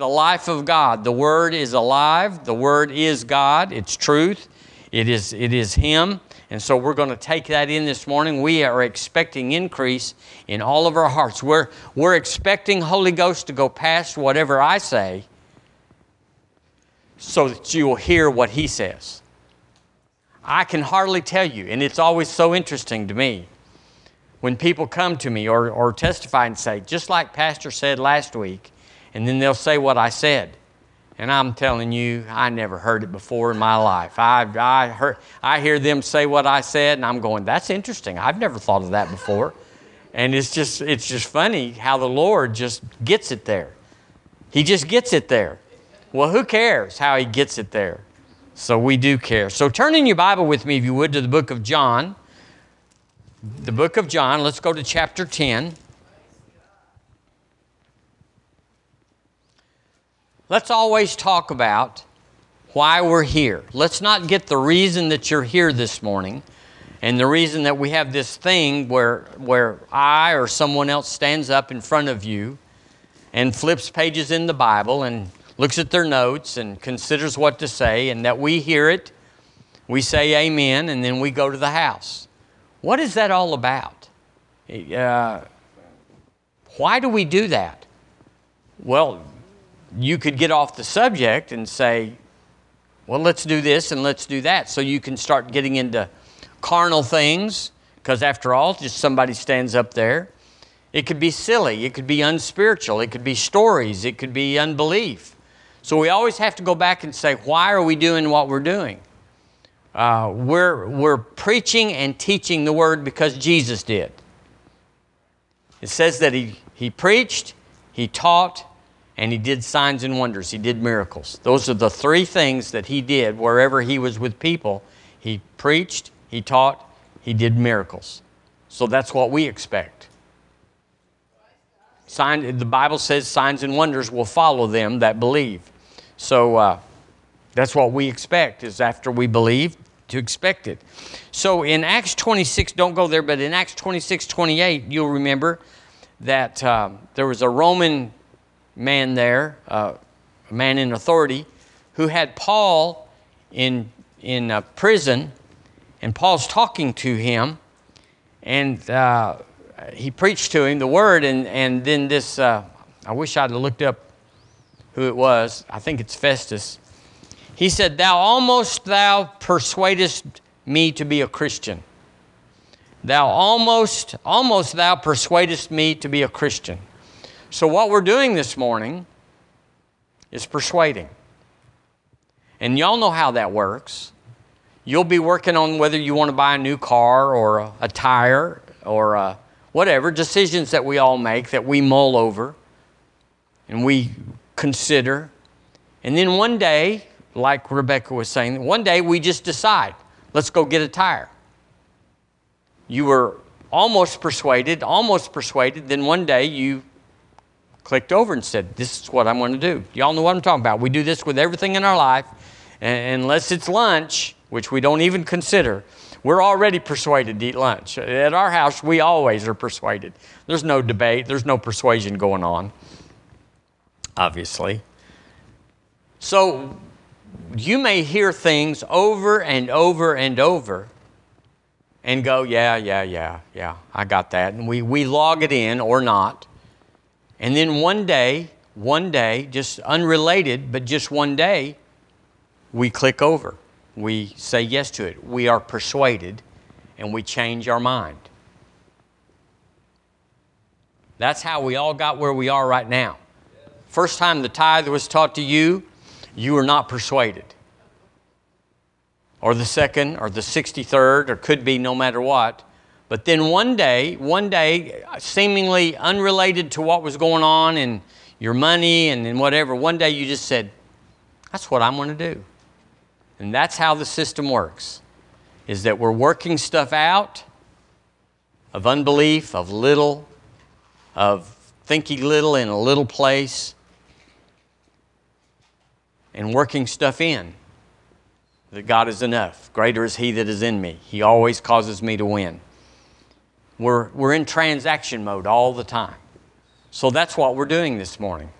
the life of God. The Word is alive. The Word is God. It's truth. It is, it is Him. And so we're going to take that in this morning. We are expecting increase in all of our hearts. We're, we're expecting Holy Ghost to go past whatever I say so that you will hear what He says. I can hardly tell you, and it's always so interesting to me when people come to me or, or testify and say, just like Pastor said last week, and then they'll say what I said. And I'm telling you, I never heard it before in my life. I, I, heard, I hear them say what I said, and I'm going, that's interesting. I've never thought of that before. And it's just, it's just funny how the Lord just gets it there. He just gets it there. Well, who cares how He gets it there? So we do care. So turn in your Bible with me, if you would, to the book of John. The book of John. Let's go to chapter 10. Let's always talk about why we're here. Let's not get the reason that you're here this morning and the reason that we have this thing where, where I or someone else stands up in front of you and flips pages in the Bible and looks at their notes and considers what to say, and that we hear it, we say amen, and then we go to the house. What is that all about? Uh, why do we do that? Well, you could get off the subject and say, well, let's do this and let's do that. So you can start getting into carnal things, because after all, just somebody stands up there. It could be silly, it could be unspiritual, it could be stories, it could be unbelief. So we always have to go back and say, why are we doing what we're doing? Uh, we're, we're preaching and teaching the word because Jesus did. It says that he, he preached, he taught, and he did signs and wonders. He did miracles. Those are the three things that he did wherever he was with people. He preached, he taught, he did miracles. So that's what we expect. Sign, the Bible says signs and wonders will follow them that believe. So uh, that's what we expect, is after we believe, to expect it. So in Acts 26, don't go there, but in Acts 26, 28, you'll remember that uh, there was a Roman man there, uh, a man in authority, who had Paul in, in uh, prison, and Paul's talking to him, and uh, he preached to him the word, and, and then this, uh, I wish I'd looked up who it was. I think it's Festus. He said, Thou almost thou persuadest me to be a Christian. Thou almost, almost thou persuadest me to be a Christian. So, what we're doing this morning is persuading. And y'all know how that works. You'll be working on whether you want to buy a new car or a, a tire or a, whatever, decisions that we all make that we mull over and we consider. And then one day, like Rebecca was saying, one day we just decide, let's go get a tire. You were almost persuaded, almost persuaded, then one day you clicked over and said, This is what I'm going to do. Y'all know what I'm talking about. We do this with everything in our life, and unless it's lunch, which we don't even consider. We're already persuaded to eat lunch. At our house, we always are persuaded. There's no debate, there's no persuasion going on, obviously. So you may hear things over and over and over and go, yeah, yeah, yeah, yeah, I got that. And we, we log it in or not. And then one day, one day, just unrelated, but just one day, we click over. We say yes to it. We are persuaded and we change our mind. That's how we all got where we are right now. First time the tithe was taught to you, you were not persuaded. Or the second, or the 63rd, or could be no matter what. But then one day, one day, seemingly unrelated to what was going on in your money and in whatever, one day you just said, That's what I'm going to do. And that's how the system works, is that we're working stuff out of unbelief, of little, of thinking little in a little place, and working stuff in that God is enough. Greater is He that is in me. He always causes me to win. We're, we're in transaction mode all the time. So that's what we're doing this morning.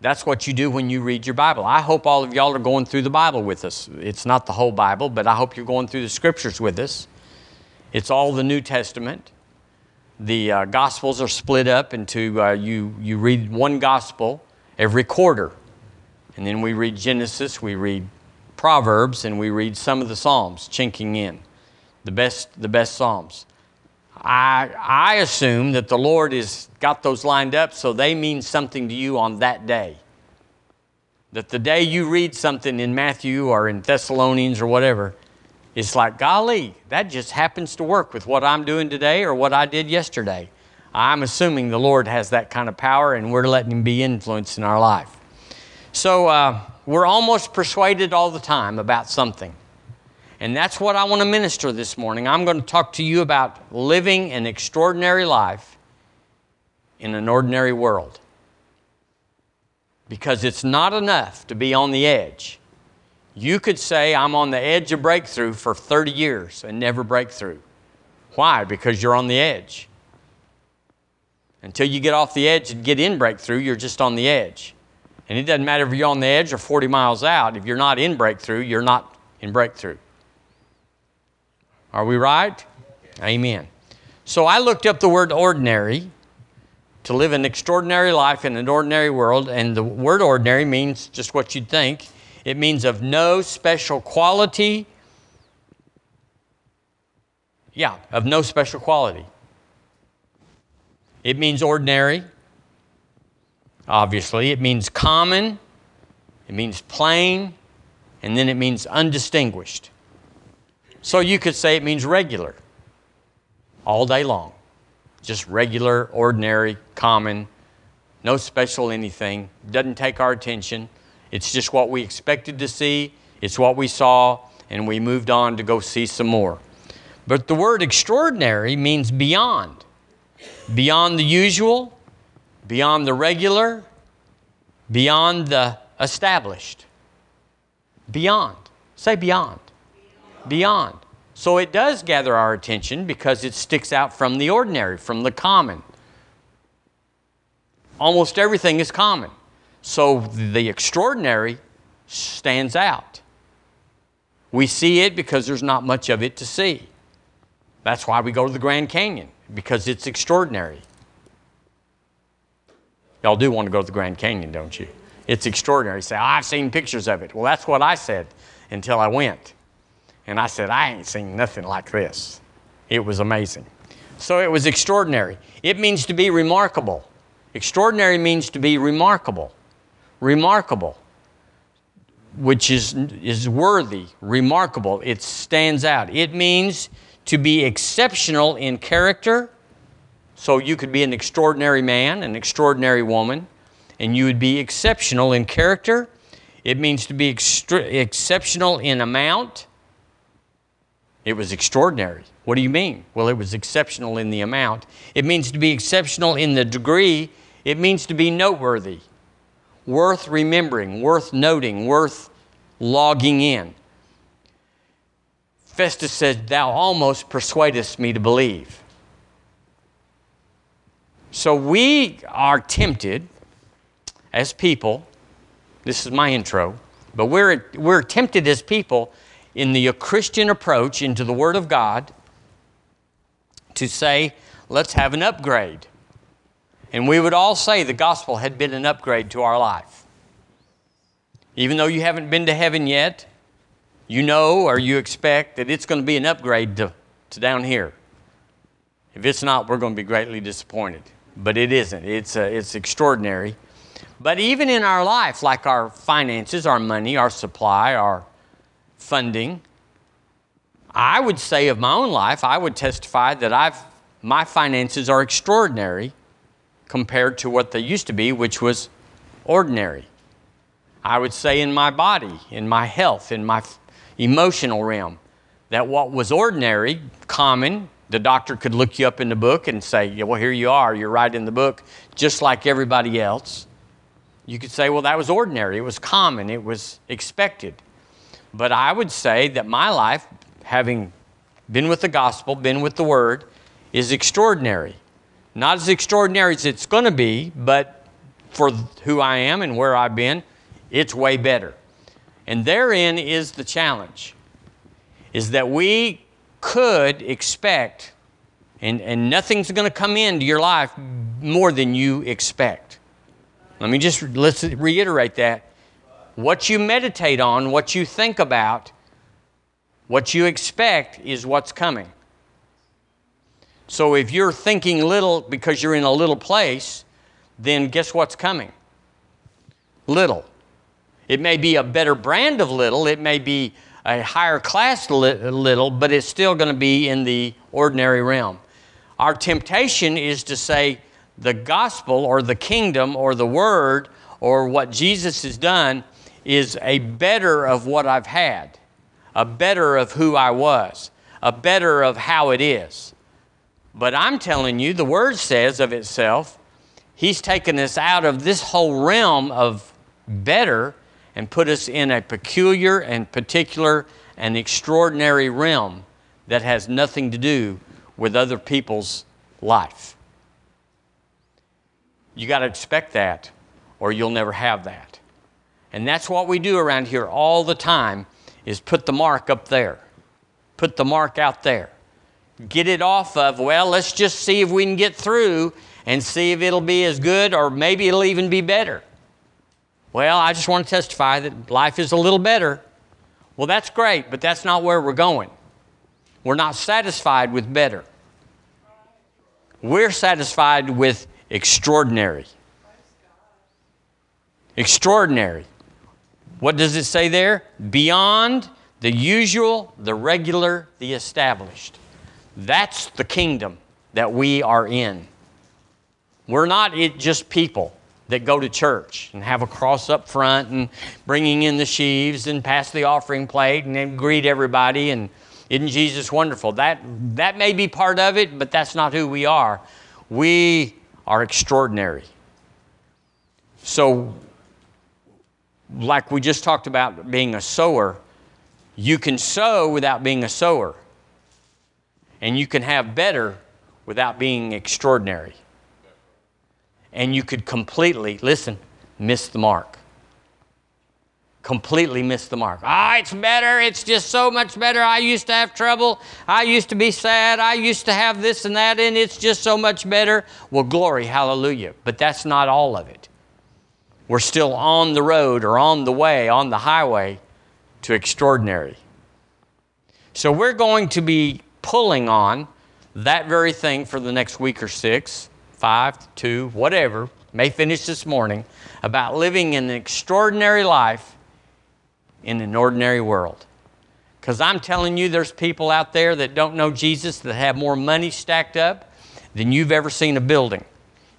That's what you do when you read your Bible. I hope all of y'all are going through the Bible with us. It's not the whole Bible, but I hope you're going through the scriptures with us. It's all the New Testament. The uh, Gospels are split up into uh, you, you read one Gospel every quarter. And then we read Genesis, we read Proverbs, and we read some of the Psalms chinking in. The best, the best Psalms. I, I assume that the Lord has got those lined up so they mean something to you on that day. That the day you read something in Matthew or in Thessalonians or whatever, it's like, golly, that just happens to work with what I'm doing today or what I did yesterday. I'm assuming the Lord has that kind of power and we're letting Him be influenced in our life. So uh, we're almost persuaded all the time about something. And that's what I want to minister this morning. I'm going to talk to you about living an extraordinary life in an ordinary world. Because it's not enough to be on the edge. You could say, I'm on the edge of breakthrough for 30 years and never break through. Why? Because you're on the edge. Until you get off the edge and get in breakthrough, you're just on the edge. And it doesn't matter if you're on the edge or 40 miles out. If you're not in breakthrough, you're not in breakthrough. Are we right? Amen. So I looked up the word ordinary to live an extraordinary life in an ordinary world, and the word ordinary means just what you'd think. It means of no special quality. Yeah, of no special quality. It means ordinary, obviously. It means common, it means plain, and then it means undistinguished. So you could say it means regular all day long. Just regular, ordinary, common, no special anything. Doesn't take our attention. It's just what we expected to see, it's what we saw, and we moved on to go see some more. But the word extraordinary means beyond. Beyond the usual, beyond the regular, beyond the established. Beyond. Say beyond beyond. So it does gather our attention because it sticks out from the ordinary, from the common. Almost everything is common. So the extraordinary stands out. We see it because there's not much of it to see. That's why we go to the Grand Canyon, because it's extraordinary. Y'all do want to go to the Grand Canyon, don't you? It's extraordinary. You say, I've seen pictures of it. Well, that's what I said until I went. And I said, I ain't seen nothing like this. It was amazing. So it was extraordinary. It means to be remarkable. Extraordinary means to be remarkable. Remarkable, which is, is worthy, remarkable. It stands out. It means to be exceptional in character. So you could be an extraordinary man, an extraordinary woman, and you would be exceptional in character. It means to be extra- exceptional in amount. It was extraordinary. What do you mean? Well, it was exceptional in the amount. It means to be exceptional in the degree. It means to be noteworthy, worth remembering, worth noting, worth logging in. Festus said, Thou almost persuadest me to believe. So we are tempted as people, this is my intro, but we're, we're tempted as people in the Christian approach into the Word of God to say, let's have an upgrade. And we would all say the gospel had been an upgrade to our life. Even though you haven't been to heaven yet, you know or you expect that it's going to be an upgrade to, to down here. If it's not, we're going to be greatly disappointed. But it isn't. It's, uh, it's extraordinary. But even in our life, like our finances, our money, our supply, our funding. I would say of my own life, I would testify that I've, my finances are extraordinary compared to what they used to be, which was ordinary. I would say in my body, in my health, in my emotional realm, that what was ordinary, common, the doctor could look you up in the book and say, yeah, well, here you are, you're right in the book, just like everybody else. You could say, well, that was ordinary, it was common, it was expected. But I would say that my life, having been with the gospel, been with the word, is extraordinary. Not as extraordinary as it's going to be, but for who I am and where I've been, it's way better. And therein is the challenge is that we could expect, and, and nothing's going to come into your life more than you expect. Let me just let's reiterate that. What you meditate on, what you think about, what you expect is what's coming. So if you're thinking little because you're in a little place, then guess what's coming? Little. It may be a better brand of little, it may be a higher class little, but it's still going to be in the ordinary realm. Our temptation is to say the gospel or the kingdom or the word or what Jesus has done is a better of what I've had, a better of who I was, a better of how it is. But I'm telling you, the word says of itself, He's taken us out of this whole realm of better and put us in a peculiar and particular and extraordinary realm that has nothing to do with other people's life. You got to expect that, or you'll never have that. And that's what we do around here all the time is put the mark up there. Put the mark out there. Get it off of, well, let's just see if we can get through and see if it'll be as good or maybe it'll even be better. Well, I just want to testify that life is a little better. Well, that's great, but that's not where we're going. We're not satisfied with better. We're satisfied with extraordinary. Extraordinary. What does it say there? Beyond the usual, the regular, the established. That's the kingdom that we are in. We're not just people that go to church and have a cross up front and bringing in the sheaves and pass the offering plate and then greet everybody and isn't Jesus wonderful? That, that may be part of it, but that's not who we are. We are extraordinary. So, like we just talked about being a sower, you can sow without being a sower. And you can have better without being extraordinary and you could completely, listen, miss the mark. Completely miss the mark. Ah, it's better. It's just so much better. I used to have trouble. I used to be sad. I used to have this and that, and it's just so much better. Well, glory, hallelujah. But that's not all of it. We're still on the road or on the way, on the highway to extraordinary. So we're going to be pulling on that very thing for the next week or six five, two, whatever, may finish this morning, about living an extraordinary life in an ordinary world. Because I'm telling you, there's people out there that don't know Jesus that have more money stacked up than you've ever seen a building.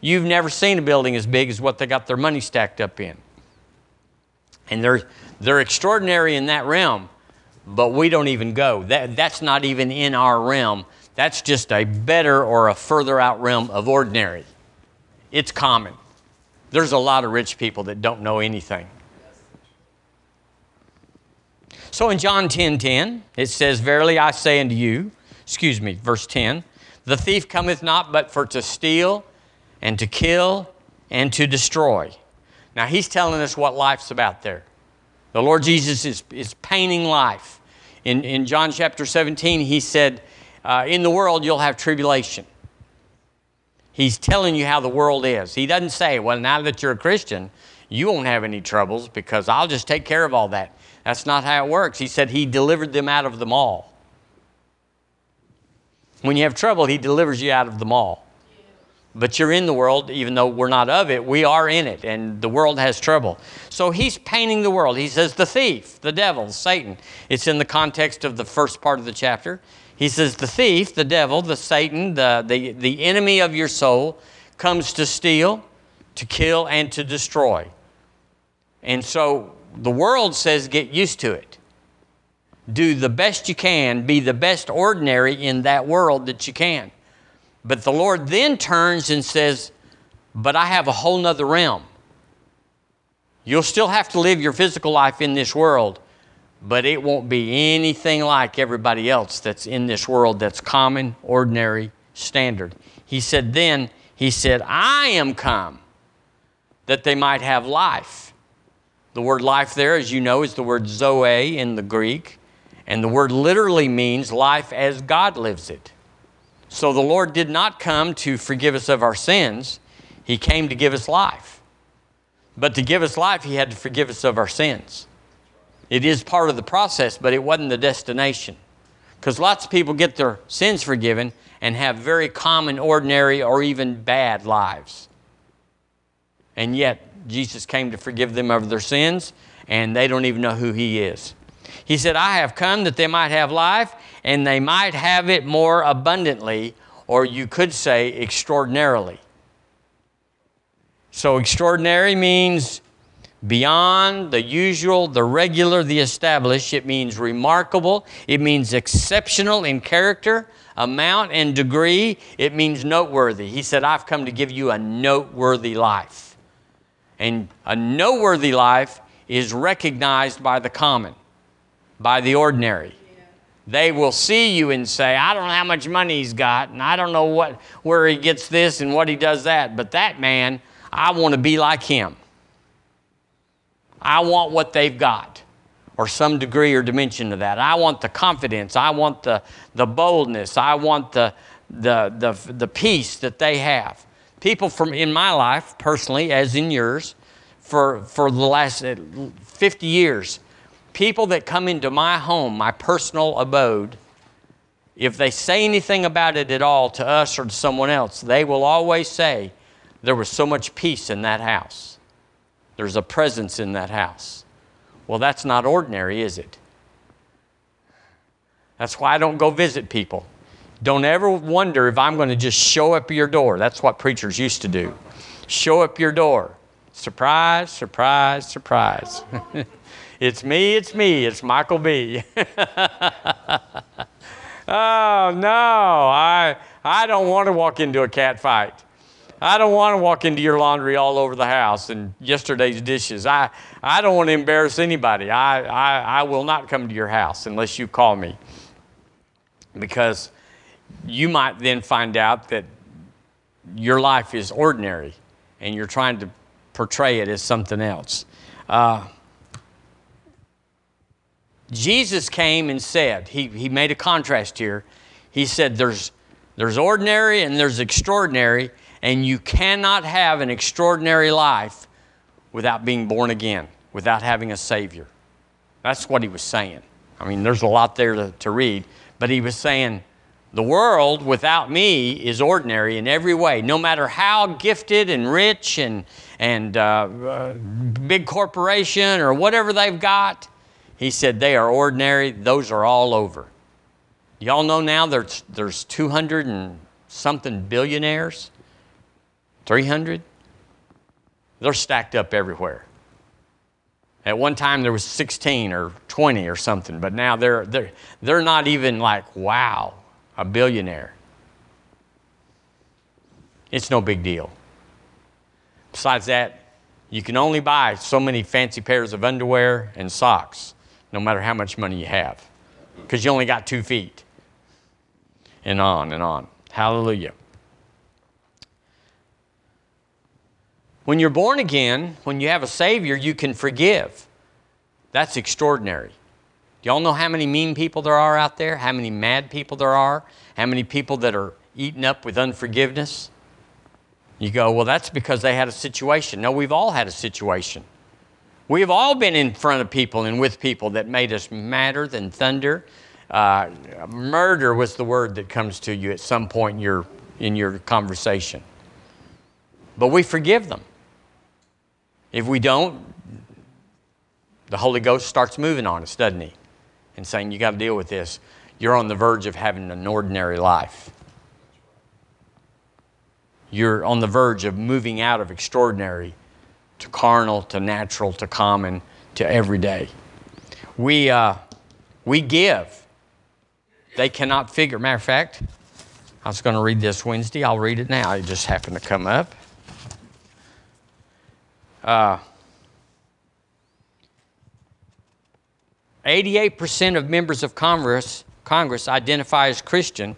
You've never seen a building as big as what they got their money stacked up in. And they're, they're extraordinary in that realm, but we don't even go. That, that's not even in our realm. That's just a better or a further out realm of ordinary. It's common. There's a lot of rich people that don't know anything. So in John 10 10, it says, Verily I say unto you, excuse me, verse 10, the thief cometh not but for to steal and to kill and to destroy. Now he's telling us what life's about there. The Lord Jesus is, is painting life. In, in John chapter 17, he said, uh, in the world you'll have tribulation. He's telling you how the world is. He doesn't say, well, now that you're a Christian, you won't have any troubles because I'll just take care of all that. That's not how it works. He said he delivered them out of them all. When you have trouble, he delivers you out of them all. But you're in the world, even though we're not of it, we are in it, and the world has trouble. So he's painting the world. He says, the thief, the devil, Satan. It's in the context of the first part of the chapter. He says, The thief, the devil, the Satan, the, the, the enemy of your soul, comes to steal, to kill, and to destroy. And so the world says, Get used to it. Do the best you can, be the best ordinary in that world that you can. But the Lord then turns and says, But I have a whole nother realm. You'll still have to live your physical life in this world, but it won't be anything like everybody else that's in this world that's common, ordinary, standard. He said, Then, he said, I am come that they might have life. The word life there, as you know, is the word zoe in the Greek, and the word literally means life as God lives it. So the Lord did not come to forgive us of our sins, He came to give us life. But to give us life, He had to forgive us of our sins. It is part of the process, but it wasn't the destination. Because lots of people get their sins forgiven and have very common, ordinary, or even bad lives. And yet, Jesus came to forgive them of their sins, and they don't even know who He is. He said, I have come that they might have life, and they might have it more abundantly, or you could say extraordinarily. So, extraordinary means beyond the usual, the regular, the established. It means remarkable. It means exceptional in character, amount, and degree. It means noteworthy. He said, I've come to give you a noteworthy life. And a noteworthy life is recognized by the common, by the ordinary. They will see you and say, I don't know how much money he's got, and I don't know what, where he gets this and what he does that, but that man, I want to be like him. I want what they've got, or some degree or dimension of that. I want the confidence. I want the, the boldness. I want the, the, the, the peace that they have. People from in my life, personally, as in yours, for, for the last 50 years, people that come into my home, my personal abode, if they say anything about it at all to us or to someone else, they will always say, There was so much peace in that house. There's a presence in that house. Well, that's not ordinary, is it? That's why I don't go visit people. Don't ever wonder if I'm going to just show up your door. That's what preachers used to do. Show up your door. Surprise, surprise, surprise. it's me, it's me, it's Michael B. oh, no, I, I don't want to walk into a cat fight. I don't want to walk into your laundry all over the house and yesterday's dishes. I, I don't want to embarrass anybody. I, I, I will not come to your house unless you call me. Because you might then find out that your life is ordinary and you're trying to portray it as something else. Uh, Jesus came and said, he, he made a contrast here. He said, there's, there's ordinary and there's extraordinary, and you cannot have an extraordinary life without being born again, without having a Savior. That's what he was saying. I mean, there's a lot there to, to read, but he was saying, the world without me is ordinary in every way, no matter how gifted and rich and, and uh, uh, big corporation or whatever they've got. He said they are ordinary, those are all over. Y'all know now there's, there's 200 and something billionaires 300? They're stacked up everywhere. At one time there was 16 or 20 or something, but now they're, they're, they're not even like, wow, a billionaire. It's no big deal. Besides that, you can only buy so many fancy pairs of underwear and socks, no matter how much money you have, because you only got two feet. And on and on. Hallelujah. When you're born again, when you have a Savior, you can forgive. That's extraordinary. Do y'all know how many mean people there are out there? How many mad people there are? How many people that are eaten up with unforgiveness? You go, well, that's because they had a situation. No, we've all had a situation. We've all been in front of people and with people that made us madder than thunder. Uh, murder was the word that comes to you at some point in your, in your conversation. But we forgive them. If we don't, the Holy Ghost starts moving on us, doesn't He? And saying, You got to deal with this. You're on the verge of having an ordinary life. You're on the verge of moving out of extraordinary to carnal, to natural, to common, to everyday. We, uh, we give. They cannot figure. Matter of fact, I was going to read this Wednesday. I'll read it now. It just happened to come up. Uh, 88% of members of Congress, Congress identify as Christian,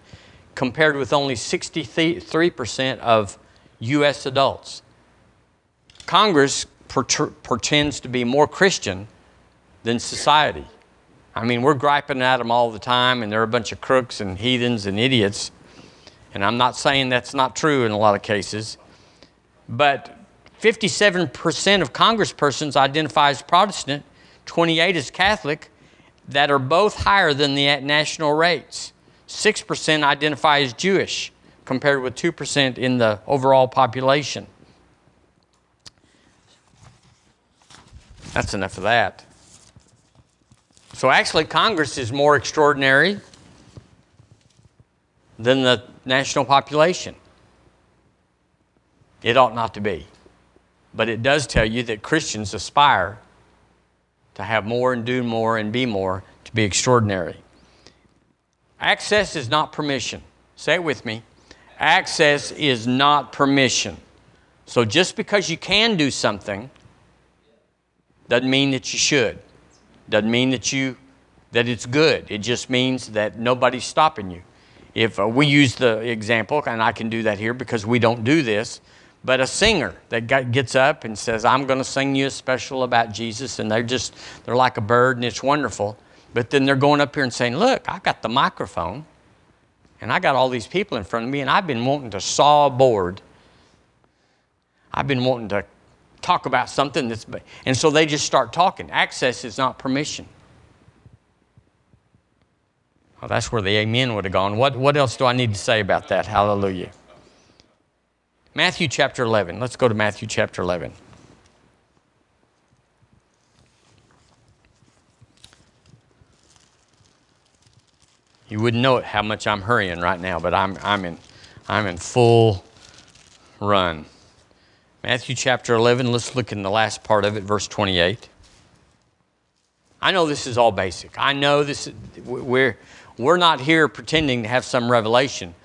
compared with only 63% of U.S. adults. Congress pretends to be more Christian than society. I mean, we're griping at them all the time, and they're a bunch of crooks and heathens and idiots. And I'm not saying that's not true in a lot of cases. But 57% of congresspersons identify as Protestant, 28 as Catholic, that are both higher than the national rates. 6% identify as Jewish, compared with 2% in the overall population. That's enough of that. So actually, Congress is more extraordinary than the national population. It ought not to be. But it does tell you that Christians aspire to have more and do more and be more, to be extraordinary. Access is not permission. Say it with me. Access is not permission. So just because you can do something doesn't mean that you should. Doesn't mean that you that it's good. It just means that nobody's stopping you. If uh, we use the example, and I can do that here because we don't do this, but a singer that gets up and says, I'm going to sing you a special about Jesus, and they're just, they're like a bird and it's wonderful. But then they're going up here and saying, Look, I got the microphone, and I got all these people in front of me, and I've been wanting to saw a board. I've been wanting to talk about something that's, and so they just start talking. Access is not permission. Well, that's where the amen would have gone. What, what else do I need to say about that? Hallelujah. Matthew chapter 11. Let's go to Matthew chapter 11. You wouldn't know it how much I'm hurrying right now, but I'm, I'm, in, I'm in full run. Matthew chapter 11, let's look in the last part of it, verse 28. I know this is all basic. I know this, we're, we're not here pretending to have some revelation.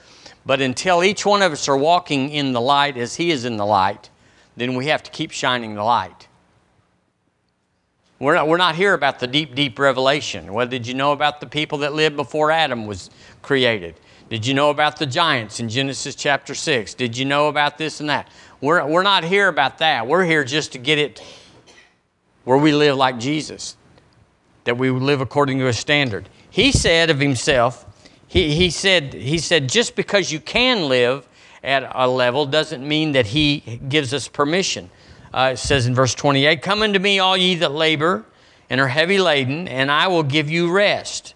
But until each one of us are walking in the light as He is in the light, then we have to keep shining the light. We're not, we're not here about the deep, deep revelation. Well, did you know about the people that lived before Adam was created? Did you know about the giants in Genesis chapter 6? Did you know about this and that? We're, we're not here about that. We're here just to get it where we live like Jesus, that we live according to a standard. He said of himself, he, he, said, he said, just because you can live at a level doesn't mean that He gives us permission. Uh, it says in verse 28 Come unto me, all ye that labor and are heavy laden, and I will give you rest.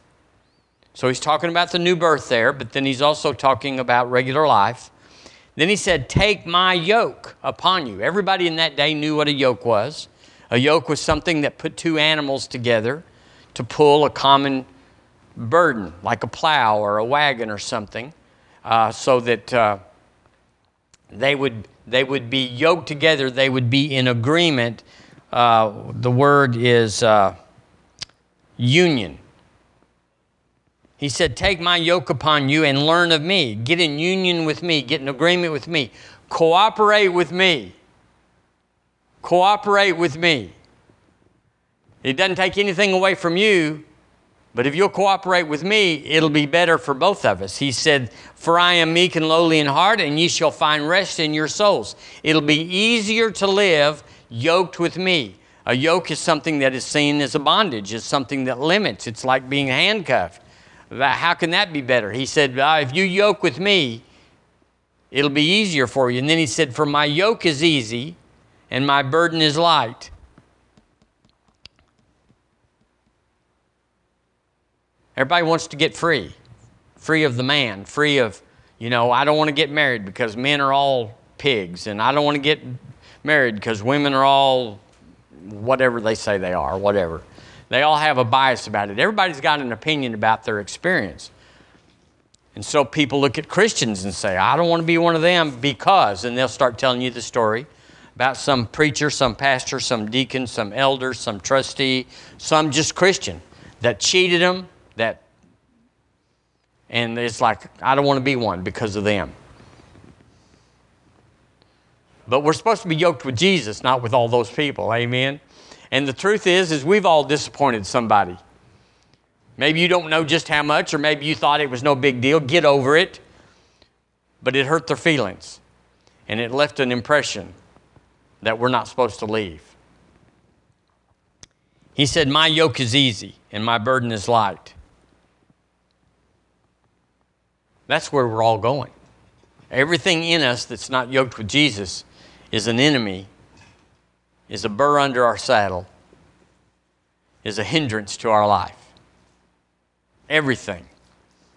So he's talking about the new birth there, but then he's also talking about regular life. Then he said, Take my yoke upon you. Everybody in that day knew what a yoke was. A yoke was something that put two animals together to pull a common burden, like a plow or a wagon or something, uh, so that uh, they, would, they would be yoked together, they would be in agreement. Uh, the word is uh, union. He said, Take my yoke upon you and learn of me. Get in union with me, get in agreement with me, cooperate with me. Cooperate with me. It doesn't take anything away from you, but if you'll cooperate with me, it'll be better for both of us. He said, For I am meek and lowly in heart, and ye shall find rest in your souls. It'll be easier to live yoked with me. A yoke is something that is seen as a bondage, it's something that limits. It's like being handcuffed. How can that be better? He said, ah, If you yoke with me, it'll be easier for you. And then he said, For my yoke is easy and my burden is light. Everybody wants to get free, free of the man, free of, you know, I don't want to get married because men are all pigs, and I don't want to get married because women are all whatever they say they are, whatever. They all have a bias about it. Everybody's got an opinion about their experience. And so people look at Christians and say, I don't want to be one of them because, and they'll start telling you the story about some preacher, some pastor, some deacon, some elder, some trustee, some just Christian that cheated them, that and it's like i don't want to be one because of them but we're supposed to be yoked with jesus not with all those people amen and the truth is is we've all disappointed somebody maybe you don't know just how much or maybe you thought it was no big deal get over it but it hurt their feelings and it left an impression that we're not supposed to leave. He said, My yoke is easy and my burden is light. That's where we're all going. Everything in us that's not yoked with Jesus is an enemy, is a burr under our saddle, is a hindrance to our life. Everything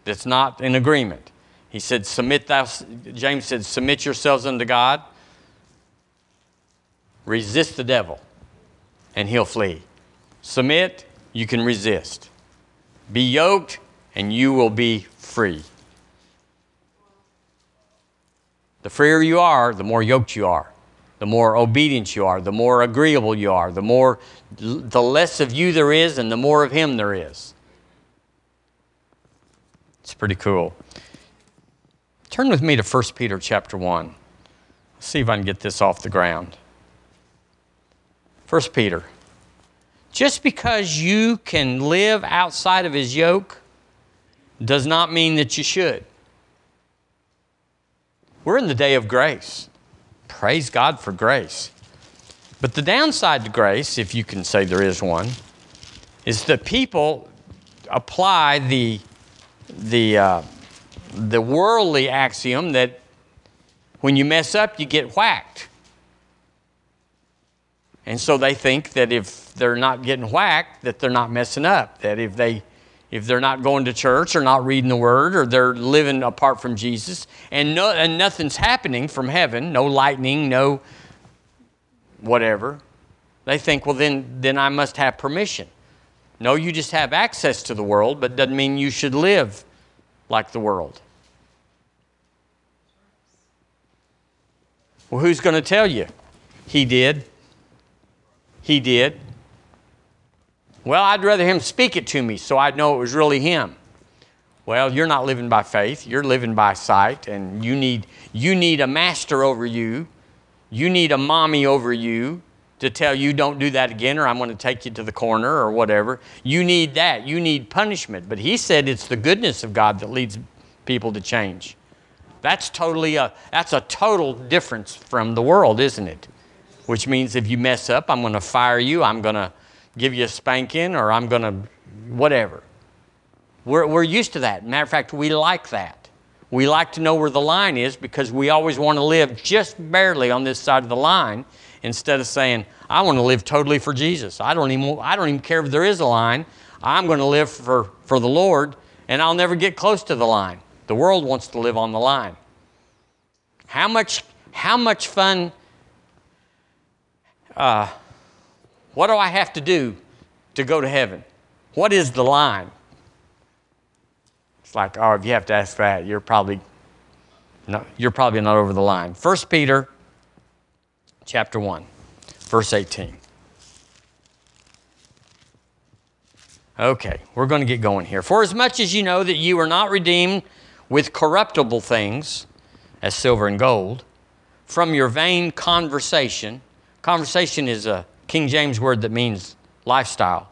that's not in agreement. He said, Submit thou, James said, Submit yourselves unto God, resist the devil, and he'll flee. Submit, you can resist. Be yoked, and you will be free. The freer you are, the more yoked you are, the more obedient you are, the more agreeable you are, the more the less of you there is and the more of him there is. It's pretty cool. Turn with me to 1 Peter chapter 1. Let's see if I can get this off the ground. 1 Peter. Just because you can live outside of his yoke does not mean that you should. We're in the day of grace. Praise God for grace. But the downside to grace, if you can say there is one, is that people apply the, the, uh, the worldly axiom that when you mess up, you get whacked. And so they think that if they're not getting whacked, that they're not messing up. That if they if they're not going to church or not reading the word or they're living apart from Jesus and, no, and nothing's happening from heaven, no lightning, no whatever, they think, well, then, then I must have permission. No, you just have access to the world, but doesn't mean you should live like the world. Well, who's going to tell you? He did. He did. Well, I'd rather him speak it to me so I'd know it was really him. Well, you're not living by faith, you're living by sight, and you need, you need a master over you. You need a mommy over you to tell you don't do that again or I'm going to take you to the corner or whatever. You need that. You need punishment. But he said it's the goodness of God that leads people to change. That's totally a that's a total difference from the world, isn't it? Which means if you mess up, I'm going to fire you. I'm going to give you a spanking or I'm going to whatever. We're, we're used to that. Matter of fact, we like that. We like to know where the line is because we always want to live just barely on this side of the line instead of saying, I want to live totally for Jesus. I don't even, I don't even care if there is a line. I'm going to live for, for the Lord and I'll never get close to the line. The world wants to live on the line. How much, how much fun uh, what do I have to do to go to heaven? What is the line? It's like, oh, if you have to ask that, you're probably not, you're probably not over the line. 1 Peter chapter 1, verse 18. Okay, we're going to get going here. For as much as you know that you are not redeemed with corruptible things, as silver and gold, from your vain conversation, conversation is a King James word that means lifestyle.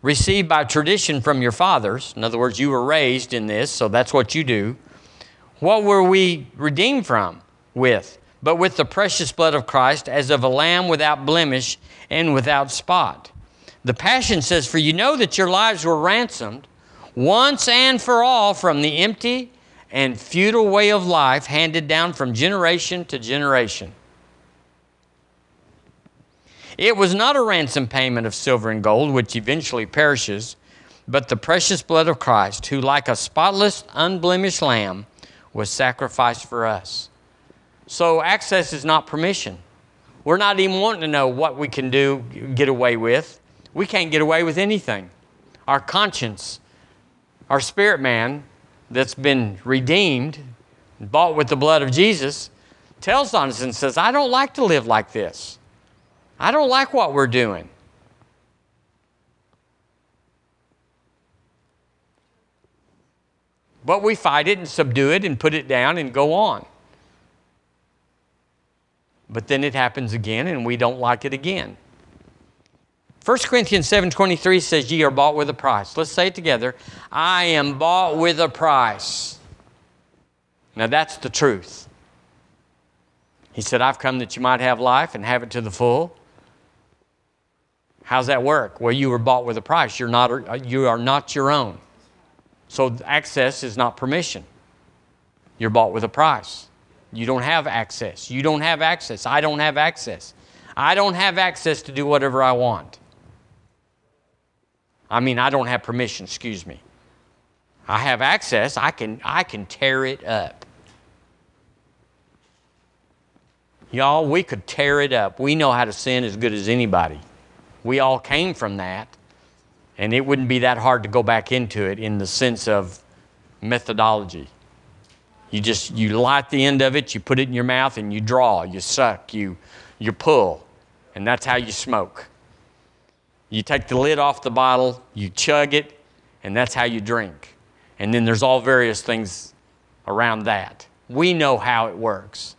Received by tradition from your fathers. In other words, you were raised in this, so that's what you do. What were we redeemed from? With, but with the precious blood of Christ, as of a lamb without blemish and without spot. The Passion says, For you know that your lives were ransomed once and for all from the empty and futile way of life handed down from generation to generation. It was not a ransom payment of silver and gold, which eventually perishes, but the precious blood of Christ, who, like a spotless, unblemished lamb, was sacrificed for us. So, access is not permission. We're not even wanting to know what we can do, get away with. We can't get away with anything. Our conscience, our spirit man that's been redeemed, bought with the blood of Jesus, tells on us and says, I don't like to live like this. I don't like what we're doing. But we fight it and subdue it and put it down and go on. But then it happens again and we don't like it again. 1 Corinthians 7:23 says ye are bought with a price. Let's say it together. I am bought with a price. Now that's the truth. He said, I've come that you might have life and have it to the full. How's that work? Well, you were bought with a price. You're not, uh, you are not your own. So access is not permission. You're bought with a price. You don't have access. You don't have access. I don't have access. I don't have access to do whatever I want. I mean, I don't have permission, excuse me. I have access. I can, I can tear it up. Y'all, we could tear it up. We know how to sin as good as anybody. We all came from that. And it wouldn't be that hard to go back into it in the sense of methodology. You just you light the end of it, you put it in your mouth, and you draw, you suck, you you pull, and that's how you smoke. You take the lid off the bottle, you chug it, and that's how you drink. And then there's all various things around that. We know how it works,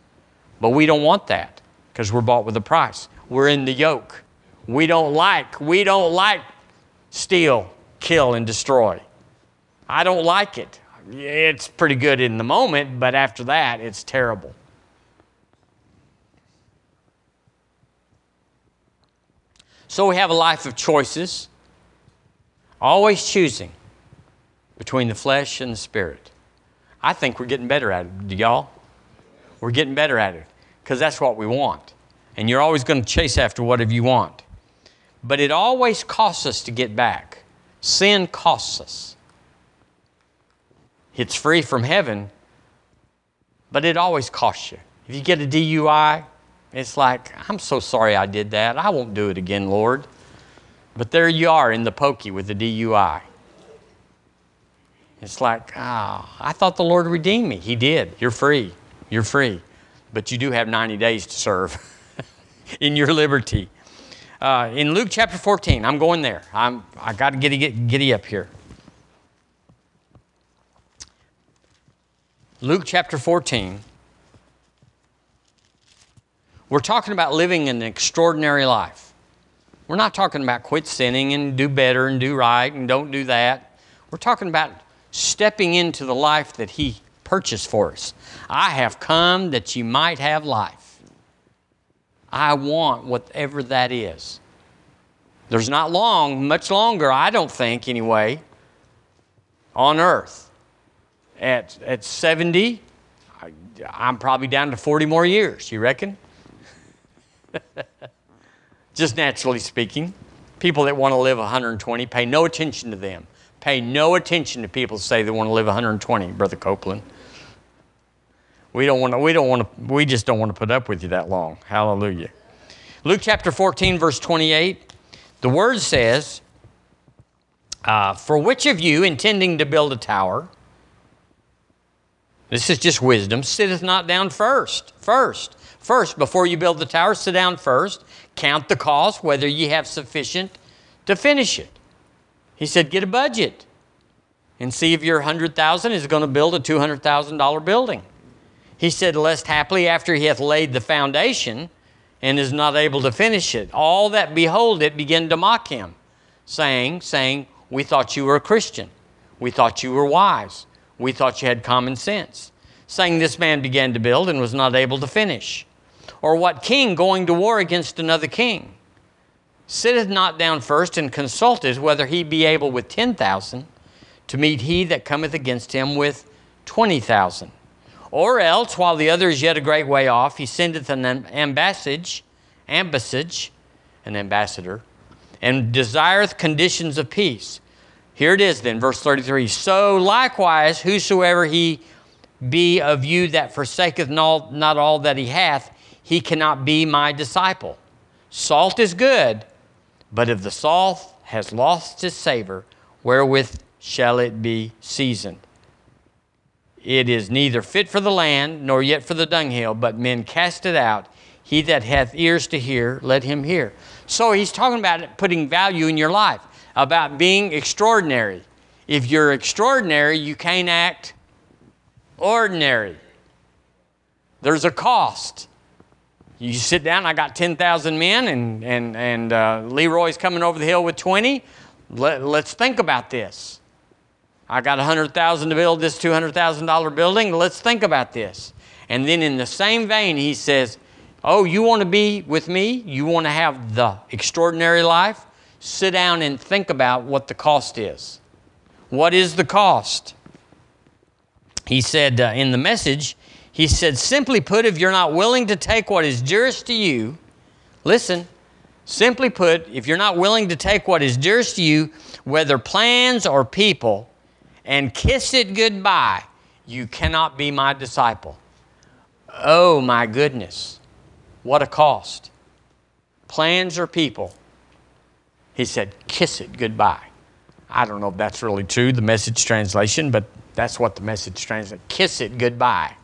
but we don't want that because we're bought with a price. We're in the yoke. We don't like we don't like steal, kill, and destroy. I don't like it. It's pretty good in the moment, but after that, it's terrible. So we have a life of choices, always choosing between the flesh and the spirit. I think we're getting better at it. Do y'all? We're getting better at it because that's what we want. And you're always going to chase after whatever you want. But it always costs us to get back. Sin costs us. It's free from heaven, but it always costs you. If you get a DUI, it's like, I'm so sorry I did that. I won't do it again, Lord. But there you are in the pokey with the DUI. It's like, ah, oh, I thought the Lord redeemed me. He did. You're free. You're free. But you do have 90 days to serve in your liberty. Uh, in Luke chapter 14, I'm going there. I'm, I got to giddy, giddy up here. Luke chapter 14. We're talking about living an extraordinary life. We're not talking about quit sinning and do better and do right and don't do that. We're talking about stepping into the life that He purchased for us. I have come that you might have life I want whatever that is. There's not long, much longer, I don't think anyway, on earth. At, at 70, I, I'm probably down to 40 more years, you reckon? Just naturally speaking. People that want to live 120, pay no attention to them. Pay no attention to people say they want to live 120, Brother Copeland. We don't want to, we don't want to, we just don't want to put up with you that long. Hallelujah. Luke chapter 14, verse 28, the word says, uh, For which of you intending to build a tower, this is just wisdom, sitteth not down first, first, first, before you build the tower, sit down first, count the cost, whether ye have sufficient to finish it. He said, Get a budget and see if your 100,000 is going to build a $200,000 building. He said, Lest haply after he hath laid the foundation and is not able to finish it, all that behold it begin to mock him, saying, saying, We thought you were a Christian. We thought you were wise. We thought you had common sense. Saying this man began to build and was not able to finish. Or what king going to war against another king sitteth not down first and consulteth whether he be able with ten thousand to meet he that cometh against him with twenty thousand? Or else, while the other is yet a great way off, he sendeth an ambassage, ambassage, an ambassador, and desireth conditions of peace. Here it is then, verse 33. So likewise, whosoever he be of you that forsaketh not, not all that he hath, he cannot be my disciple. Salt is good, but if the salt has lost its savor, wherewith shall it be seasoned? It is neither fit for the land, nor yet for the dunghill, but men cast it out. He that hath ears to hear, let him hear. So he's talking about putting value in your life, about being extraordinary. If you're extraordinary, you can't act ordinary. There's a cost. You sit down, I got 10,000 men, and, and, and uh, Leroy's coming over the hill with 20. Let, let's think about this. I got 100,000 to build this $200,000 building. Let's think about this. And then in the same vein, he says, Oh, you want to be with me? You want to have the extraordinary life? Sit down and think about what the cost is. What is the cost? He said uh, in the message, he said, simply put, if you're not willing to take what is dearest to you, listen, simply put, if you're not willing to take what is dearest to you, whether plans or people, and kiss it goodbye, you cannot be my disciple. Oh my goodness, what a cost. Plans or people. He said, kiss it goodbye. I don't know if that's really true, the message translation, but that's what the message translates. Kiss it goodbye.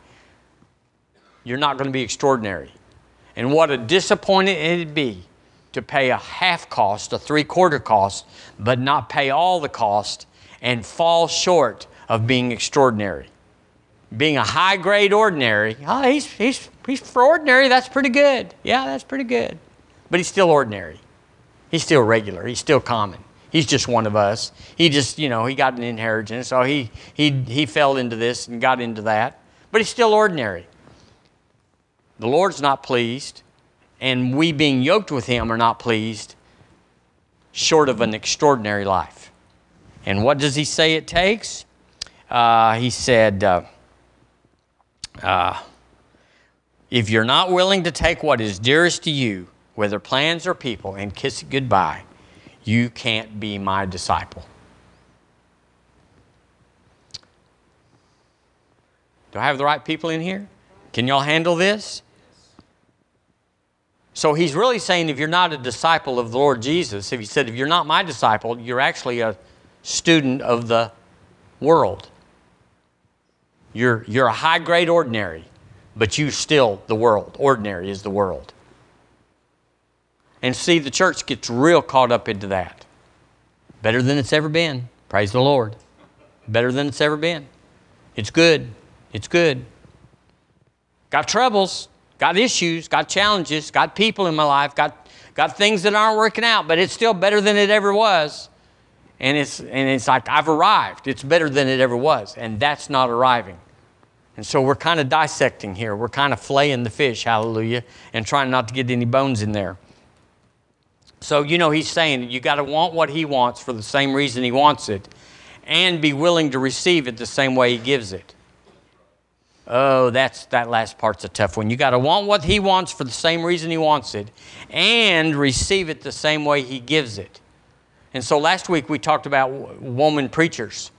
You're not going to be extraordinary. And what a disappointment it'd be to pay a half cost, a three quarter cost, but not pay all the cost and fall short of being extraordinary. Being a high grade ordinary, oh, he's, he's, he's for ordinary, that's pretty good. Yeah, that's pretty good. But he's still ordinary. He's still regular. He's still common. He's just one of us. He just, you know, he got an inheritance, so he, he, he fell into this and got into that. But he's still ordinary. The Lord's not pleased, and we being yoked with him are not pleased, short of an extraordinary life. And what does he say it takes? Uh, he said, uh, uh, if you're not willing to take what is dearest to you, whether plans or people, and kiss it goodbye, you can't be my disciple. Do I have the right people in here? Can y'all handle this? So he's really saying if you're not a disciple of the Lord Jesus, if he said, if you're not my disciple, you're actually a student of the world. You're, you're a high grade ordinary, but you still the world. Ordinary is the world. And see, the church gets real caught up into that. Better than it's ever been. Praise the Lord. Better than it's ever been. It's good. It's good. Got troubles, got issues, got challenges, got people in my life, got, got things that aren't working out, but it's still better than it ever was. And it's, and it's like, I've arrived. It's better than it ever was. And that's not arriving. And so we're kind of dissecting here. We're kind of flaying the fish, hallelujah, and trying not to get any bones in there. So, you know, he's saying you got to want what he wants for the same reason he wants it and be willing to receive it the same way he gives it. Oh, that's that last part's a tough one. You got to want what he wants for the same reason he wants it and receive it the same way he gives it. And so last week we talked about woman preachers.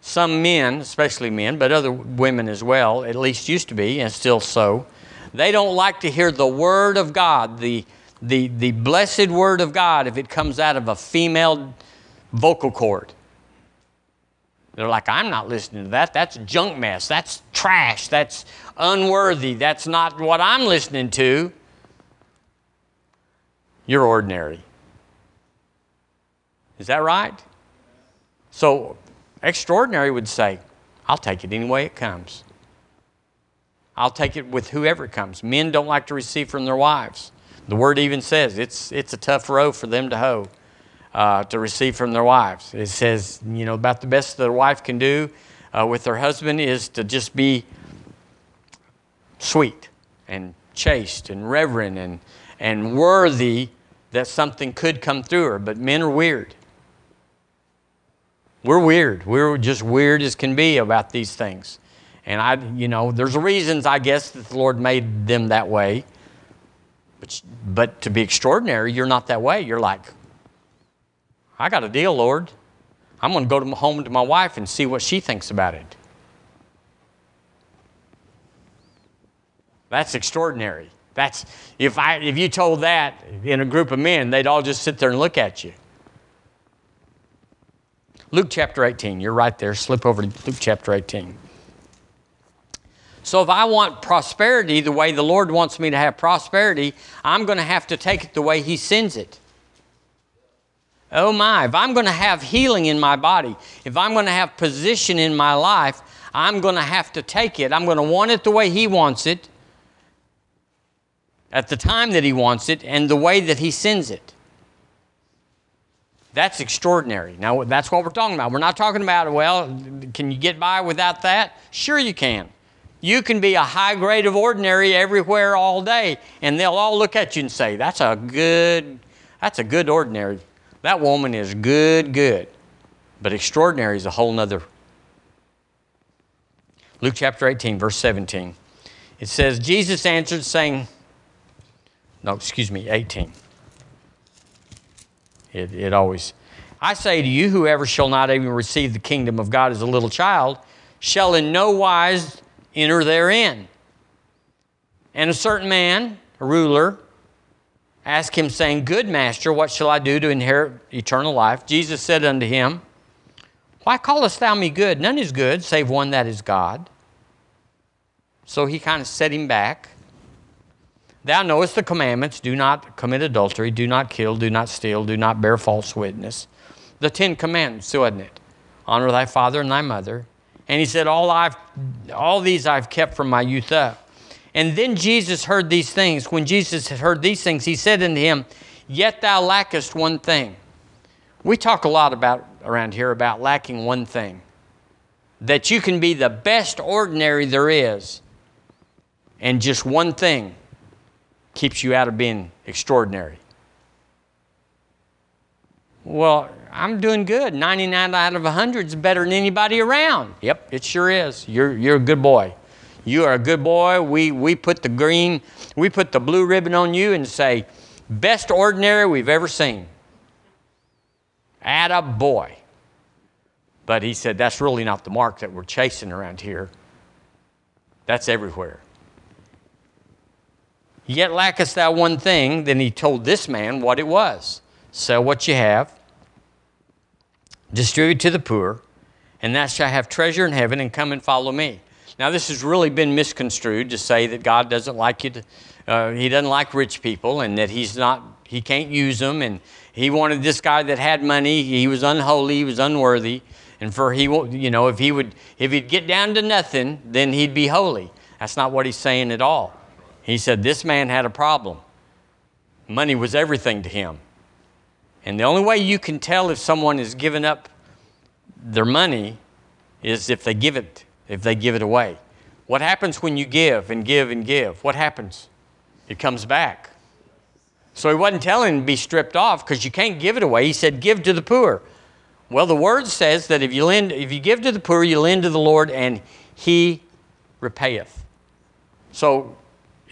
Some men, especially men, but other women as well, at least used to be and still so, they don't like to hear the word of God, the the, the blessed word of God if it comes out of a female vocal cord. They're like, I'm not listening to that. That's junk mess. That's trash. That's unworthy. That's not what I'm listening to. You're ordinary. Is that right? So, extraordinary would say, I'll take it any way it comes. I'll take it with whoever comes. Men don't like to receive from their wives. The word even says it's, it's a tough row for them to hoe, uh, to receive from their wives. It says, you know, about the best that a wife can do uh, with her husband is to just be sweet and chaste and reverent and, and worthy that something could come through her. But men are weird. We're weird. We're just weird as can be about these things. And I, you know, there's reasons, I guess, that the Lord made them that way. But, but to be extraordinary, you're not that way. You're like, I got a deal, Lord. I'm going to go to home to my wife and see what she thinks about it. That's extraordinary. That's if I if you told that in a group of men, they'd all just sit there and look at you. Luke chapter 18, you're right there. Slip over to Luke chapter 18. So if I want prosperity the way the Lord wants me to have prosperity, I'm going to have to take it the way He sends it. Oh my, if I'm going to have healing in my body, if I'm going to have position in my life, I'm going to have to take it. I'm going to want it the way He wants it, at the time that He wants it, and the way that He sends it. That's extraordinary. Now, that's what we're talking about. We're not talking about, well, can you get by without that? Sure, you can. You can be a high grade of ordinary everywhere all day, and they'll all look at you and say, That's a good, that's a good ordinary. That woman is good, good. But extraordinary is a whole nother. Luke chapter 18, verse 17. It says, Jesus answered, saying, No, excuse me, 18. It, it always, I say to you, whoever shall not even receive the kingdom of God as a little child, shall in no wise enter therein. And a certain man, a ruler, asked him, saying, Good master, what shall I do to inherit eternal life? Jesus said unto him, Why callest thou me good? None is good, save one that is God. So he kind of set him back. Thou knowest the commandments do not commit adultery, do not kill, do not steal, do not bear false witness. The Ten Commandments, wasn't it? Honor thy father and thy mother. And he said, All, I've, all these I've kept from my youth up. And then Jesus heard these things. When Jesus had heard these things, he said unto him, Yet thou lackest one thing. We talk a lot about around here about lacking one thing. That you can be the best ordinary there is, and just one thing keeps you out of being extraordinary. Well, I'm doing good. 99 out of 100 is better than anybody around. Yep, it sure is. You're, you're a good boy. You are a good boy. We, we put the green, we put the blue ribbon on you and say, best ordinary we've ever seen. Add a boy. But he said, that's really not the mark that we're chasing around here. That's everywhere. Yet lackest thou one thing. Then he told this man what it was sell what you have, distribute to the poor, and thou shalt have treasure in heaven, and come and follow me. Now, this has really been misconstrued to say that God doesn't like you to, uh, he doesn't like rich people, and that he's not, he can't use them, and he wanted this guy that had money, he was unholy, he was unworthy, and for he, you know, if he would, if he'd get down to nothing, then he'd be holy. That's not what he's saying at all. He said this man had a problem. Money was everything to him. And the only way you can tell if someone has given up their money is if they give it, if they give it away. What happens when you give and give and give? What happens? It comes back. So he wasn't telling him to be stripped off because you can't give it away. He said, give to the poor. Well, the word says that if you lend, if you give to the poor, you lend to the Lord, and he repayeth. So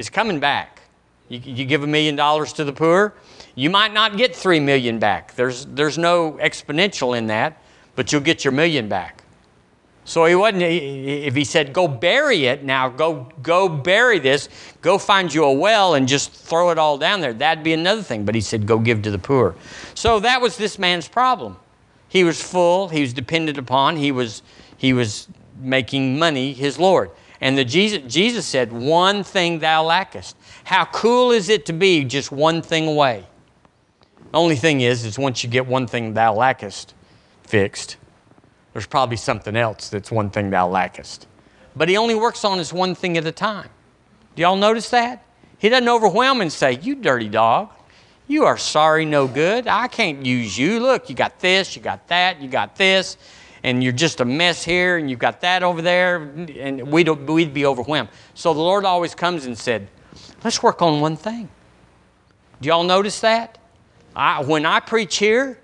it's coming back. You, you give a million dollars to the poor, you might not get three million back. There's, there's no exponential in that, but you'll get your million back. So he wasn't, if he said, go bury it, now go, go bury this, go find you a well and just throw it all down there, that'd be another thing. But he said, go give to the poor. So that was this man's problem. He was full, he was dependent upon, he was, he was making money his Lord. And the Jesus, Jesus said, One thing thou lackest. How cool is it to be just one thing away? The only thing is, is once you get one thing thou lackest fixed, there's probably something else that's one thing thou lackest. But he only works on this one thing at a time. Do y'all notice that? He doesn't overwhelm and say, You dirty dog. You are sorry, no good. I can't use you. Look, you got this, you got that, you got this and you're just a mess here and you've got that over there, and we'd, we'd be overwhelmed. So the Lord always comes and said, Let's work on one thing. Do y'all notice that? I, when I preach here,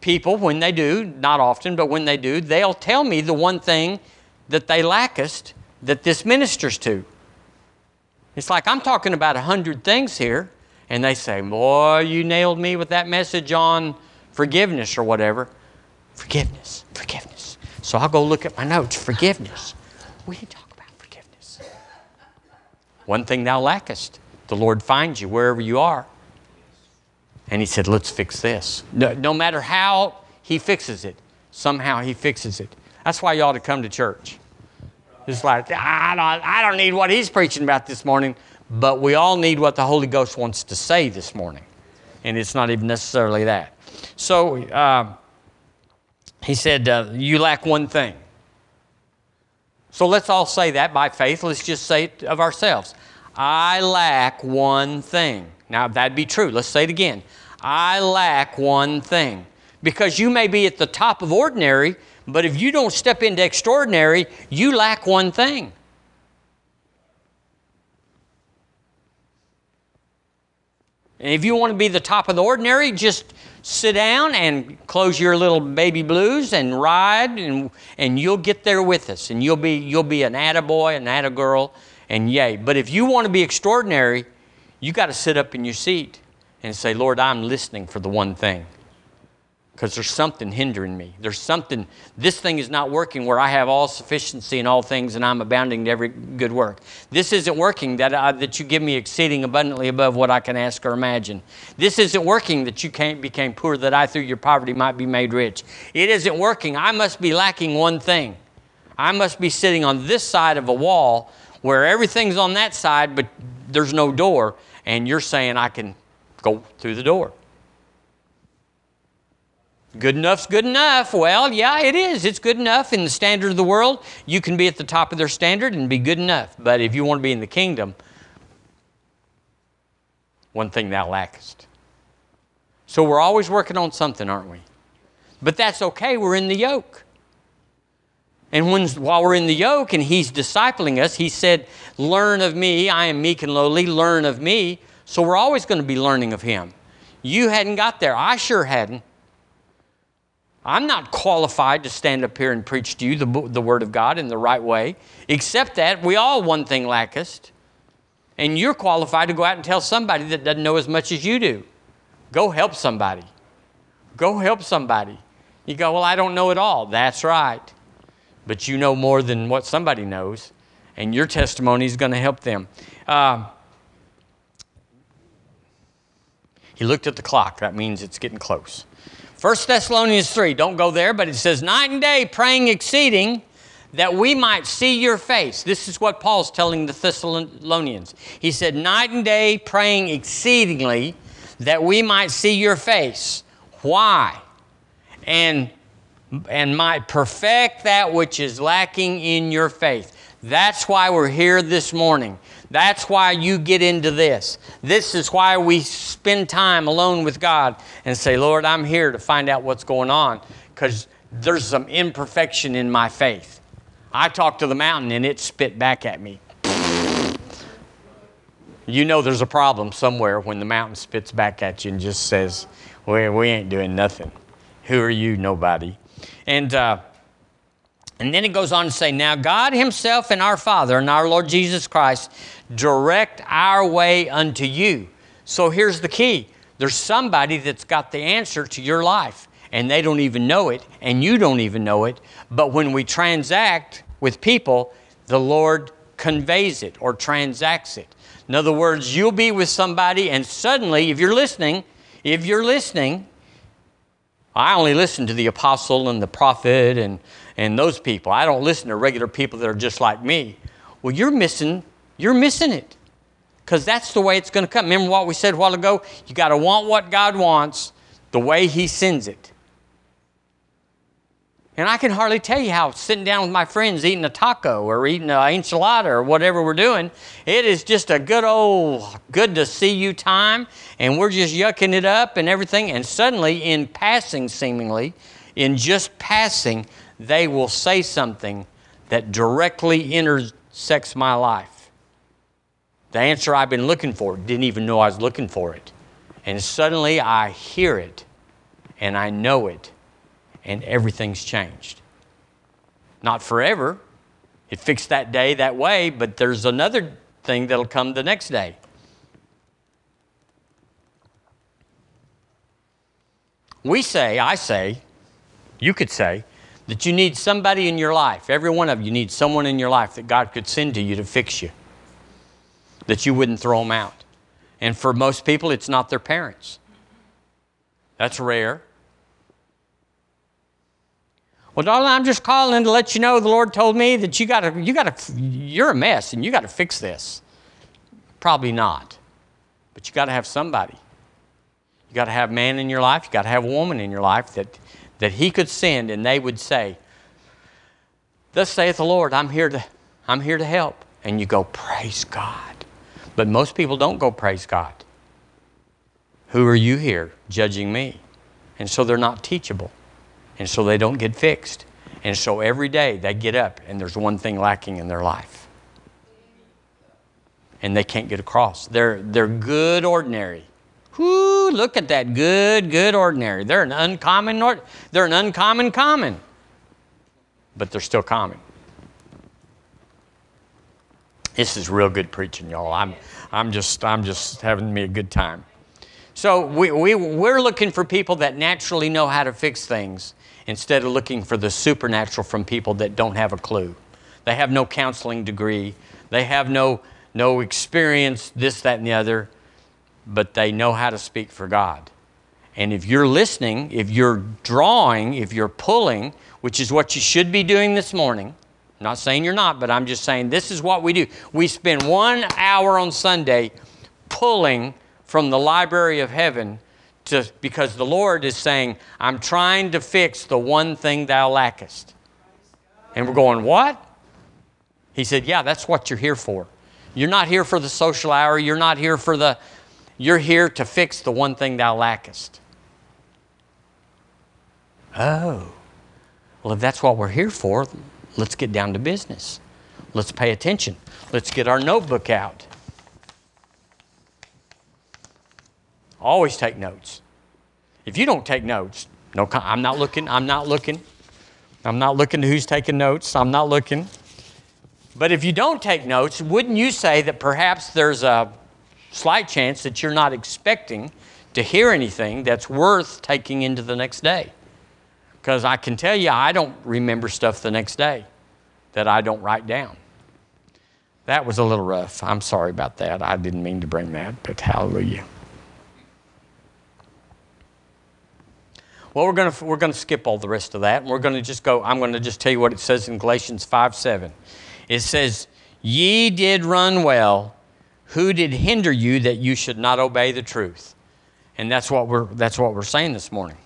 people, when they do, not often, but when they do, they'll tell me the one thing that they lackest that this ministers to. It's like I'm talking about a hundred things here, and they say, Boy, you nailed me with that message on forgiveness or whatever. Forgiveness, forgiveness. So I'll go look at my notes. Forgiveness. We didn't talk about forgiveness. One thing thou lackest, the Lord finds you wherever you are. And He said, Let's fix this. No, no matter how He fixes it, somehow He fixes it. That's why you ought to come to church. It's like, I don't, I don't need what he's preaching about this morning, but we all need what the Holy Ghost wants to say this morning. And it's not even necessarily that. So, uh, he said, uh, You lack one thing. So let's all say that by faith. Let's just say it of ourselves. I lack one thing. Now, that'd be true. Let's say it again. I lack one thing. Because you may be at the top of ordinary, but if you don't step into extraordinary, you lack one thing. And if you want to be the top of the ordinary, just sit down and close your little baby blues and ride and, and you'll get there with us and you'll be you'll be an attaboy, an attagirl, and yay. But if you want to be extraordinary, you got to sit up in your seat and say, Lord, I'm listening for the one thing because there's something hindering me. There's something, this thing is not working where I have all sufficiency in all things and I'm abounding to every good work. This isn't working that, I, that you give me exceeding abundantly above what I can ask or imagine. This isn't working that you can't became poor that I through your poverty might be made rich. It isn't working. I must be lacking one thing. I must be sitting on this side of a wall where everything's on that side, but there's no door, and you're saying I can go through the door. Good enough's good enough. Well, yeah, it is. It's good enough in the standard of the world. You can be at the top of their standard and be good enough. But if you want to be in the kingdom, one thing thou lackest. So we're always working on something, aren't we? But that's okay. We're in the yoke. And when, while we're in the yoke and he's discipling us, he said, Learn of me. I am meek and lowly. Learn of me. So we're always going to be learning of him. You hadn't got there. I sure hadn't. I'm not qualified to stand up here and preach to you the, the Word of God in the right way, except that we all one thing lackest. And you're qualified to go out and tell somebody that doesn't know as much as you do. Go help somebody. Go help somebody. You go, Well, I don't know it all. That's right. But you know more than what somebody knows, and your testimony is going to help them. Uh, he looked at the clock. That means it's getting close. 1 Thessalonians 3, don't go there, but it says, Night and day praying exceeding that we might see your face. This is what Paul's telling the Thessalonians. He said, Night and day praying exceedingly that we might see your face. Why? And, and might perfect that which is lacking in your faith. That's why we're here this morning. That's why you get into this. This is why we spend time alone with God and say, Lord, I'm here to find out what's going on because there's some imperfection in my faith. I talked to the mountain and it spit back at me. You know there's a problem somewhere when the mountain spits back at you and just says, we, we ain't doing nothing. Who are you? Nobody. And, uh, and then it goes on to say, Now God Himself and our Father and our Lord Jesus Christ direct our way unto you. So here's the key there's somebody that's got the answer to your life, and they don't even know it, and you don't even know it. But when we transact with people, the Lord conveys it or transacts it. In other words, you'll be with somebody, and suddenly, if you're listening, if you're listening, I only listen to the apostle and the prophet and, and those people. I don't listen to regular people that are just like me. Well, you're missing, you're missing it. Because that's the way it's going to come. Remember what we said a while ago? You got to want what God wants the way He sends it. And I can hardly tell you how sitting down with my friends eating a taco or eating an enchilada or whatever we're doing, it is just a good old, good to see you time. And we're just yucking it up and everything. And suddenly, in passing, seemingly, in just passing, they will say something that directly intersects my life. The answer I've been looking for, didn't even know I was looking for it. And suddenly I hear it and I know it and everything's changed. Not forever. It fixed that day that way, but there's another thing that'll come the next day. We say, I say, you could say, that you need somebody in your life. Every one of you needs someone in your life that God could send to you to fix you, that you wouldn't throw them out. And for most people, it's not their parents. That's rare. Well, darling, I'm just calling to let you know the Lord told me that you got to, you got to, you're a mess and you got to fix this. Probably not. But you got to have somebody. You got to have a man in your life. You got to have a woman in your life that, that He could send, and they would say, "Thus saith the Lord, I'm here to, I'm here to help." And you go, "Praise God." But most people don't go, "Praise God." Who are you here judging me? And so they're not teachable. And so they don't get fixed. And so every day they get up and there's one thing lacking in their life. And they can't get across. They're, they're good, ordinary Whoo, look at that. Good, good ordinary. They're an uncommon, or, they're an uncommon common. But they're still common. This is real good preaching, y'all. I'm, I'm, just, I'm just having me a good time. So we, we, we're looking for people that naturally know how to fix things instead of looking for the supernatural from people that don't have a clue. They have no counseling degree. They have no, no experience, this, that, and the other, but they know how to speak for God. And if you're listening, if you're drawing, if you're pulling, which is what you should be doing this morning, I'm not saying you're not, but I'm just saying this is what we do. We spend one hour on Sunday pulling from the library of heaven to, because the Lord is saying, I'm trying to fix the one thing thou lackest. And we're going, What? He said, Yeah, that's what you're here for. You're not here for the social hour. You're not here for the, you're here to fix the one thing thou lackest. Oh. Well, if that's what we're here for, let's get down to business. Let's pay attention. Let's get our notebook out. Always take notes. If you don't take notes, no, I'm not looking, I'm not looking. I'm not looking to who's taking notes. I'm not looking. But if you don't take notes, wouldn't you say that perhaps there's a slight chance that you're not expecting to hear anything that's worth taking into the next day? Because I can tell you, I don't remember stuff the next day that I don't write down. That was a little rough. I'm sorry about that. I didn't mean to bring that, but hallelujah. Well, we're going we're to skip all the rest of that, and we're going to just go. I'm going to just tell you what it says in Galatians 5 7. It says, Ye did run well. Who did hinder you that you should not obey the truth? And that's what we're, that's what we're saying this morning.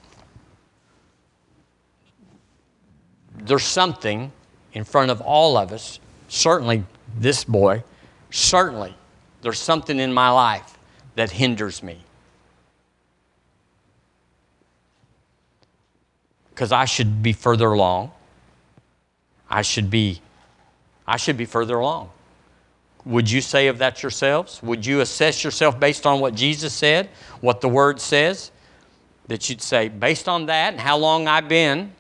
There's something in front of all of us, certainly this boy, certainly there's something in my life that hinders me. because I should be further along. I should be I should be further along. Would you say of that yourselves? Would you assess yourself based on what Jesus said, what the word says? That you'd say, based on that and how long I've been,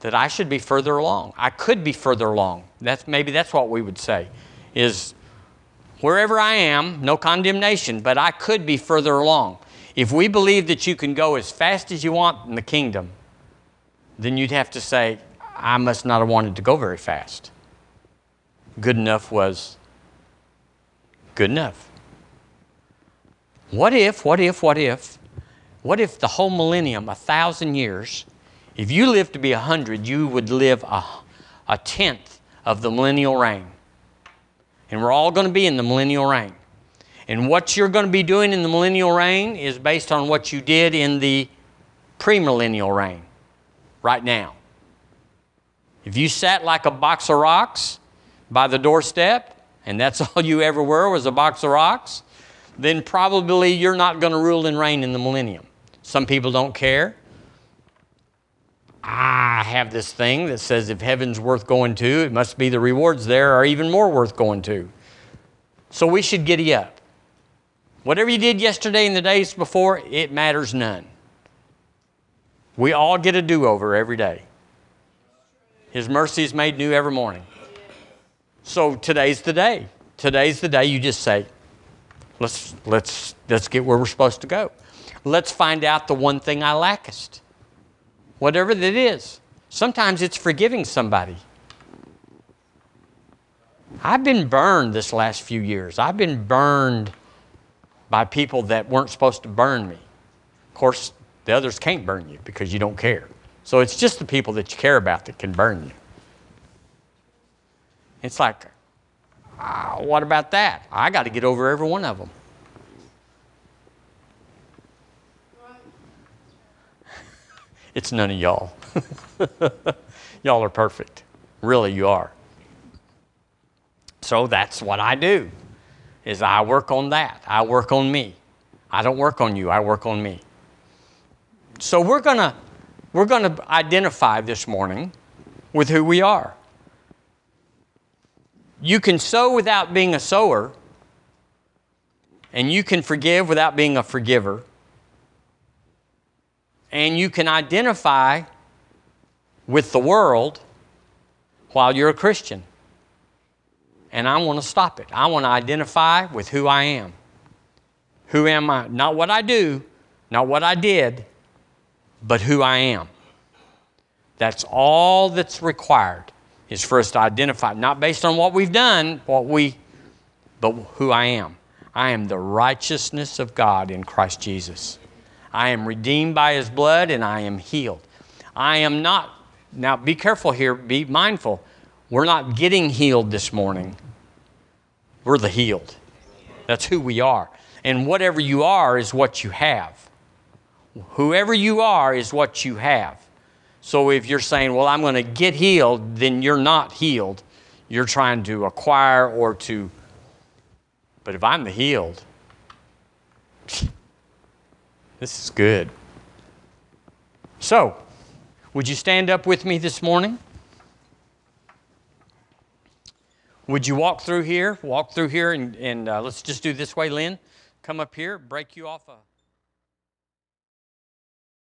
that I should be further along. I could be further along. That's maybe that's what we would say. Is wherever I am, no condemnation, but I could be further along. If we believe that you can go as fast as you want in the kingdom, then you'd have to say, I must not have wanted to go very fast. Good enough was good enough. What if, what if, what if, what if the whole millennium, a thousand years, if you lived to be a hundred, you would live a, a tenth of the millennial reign. And we're all going to be in the millennial reign. And what you're going to be doing in the millennial reign is based on what you did in the premillennial reign right now. If you sat like a box of rocks by the doorstep, and that's all you ever were was a box of rocks, then probably you're not going to rule and reign in the millennium. Some people don't care. I have this thing that says if heaven's worth going to, it must be the rewards there are even more worth going to. So we should giddy up. Whatever you did yesterday and the days before, it matters none. We all get a do over every day. His mercy is made new every morning. So today's the day. Today's the day you just say, let's, let's, let's get where we're supposed to go. Let's find out the one thing I lackest. Whatever that is. Sometimes it's forgiving somebody. I've been burned this last few years. I've been burned by people that weren't supposed to burn me. Of course, the others can't burn you because you don't care. So it's just the people that you care about that can burn you. It's like, uh, what about that? I got to get over every one of them. it's none of y'all. y'all are perfect. Really, you are. So that's what I do. Is I work on that. I work on me. I don't work on you. I work on me. So we're going to we're going to identify this morning with who we are. You can sow without being a sower, And you can forgive without being a forgiver. And you can identify with the world while you're a Christian. And I want to stop it. I want to identify with who I am. Who am I? Not what I do, not what I did, but who I am. That's all that's required is for us to identify, not based on what we've done, what we, but who I am. I am the righteousness of God in Christ Jesus. I am redeemed by his blood and I am healed. I am not, now be careful here, be mindful. We're not getting healed this morning. We're the healed. That's who we are. And whatever you are is what you have. Whoever you are is what you have. So if you're saying, well, I'm going to get healed, then you're not healed. You're trying to acquire or to. But if I'm the healed, this is good. So, would you stand up with me this morning? Would you walk through here? Walk through here and, and uh, let's just do this way, Lynn. Come up here, break you off a.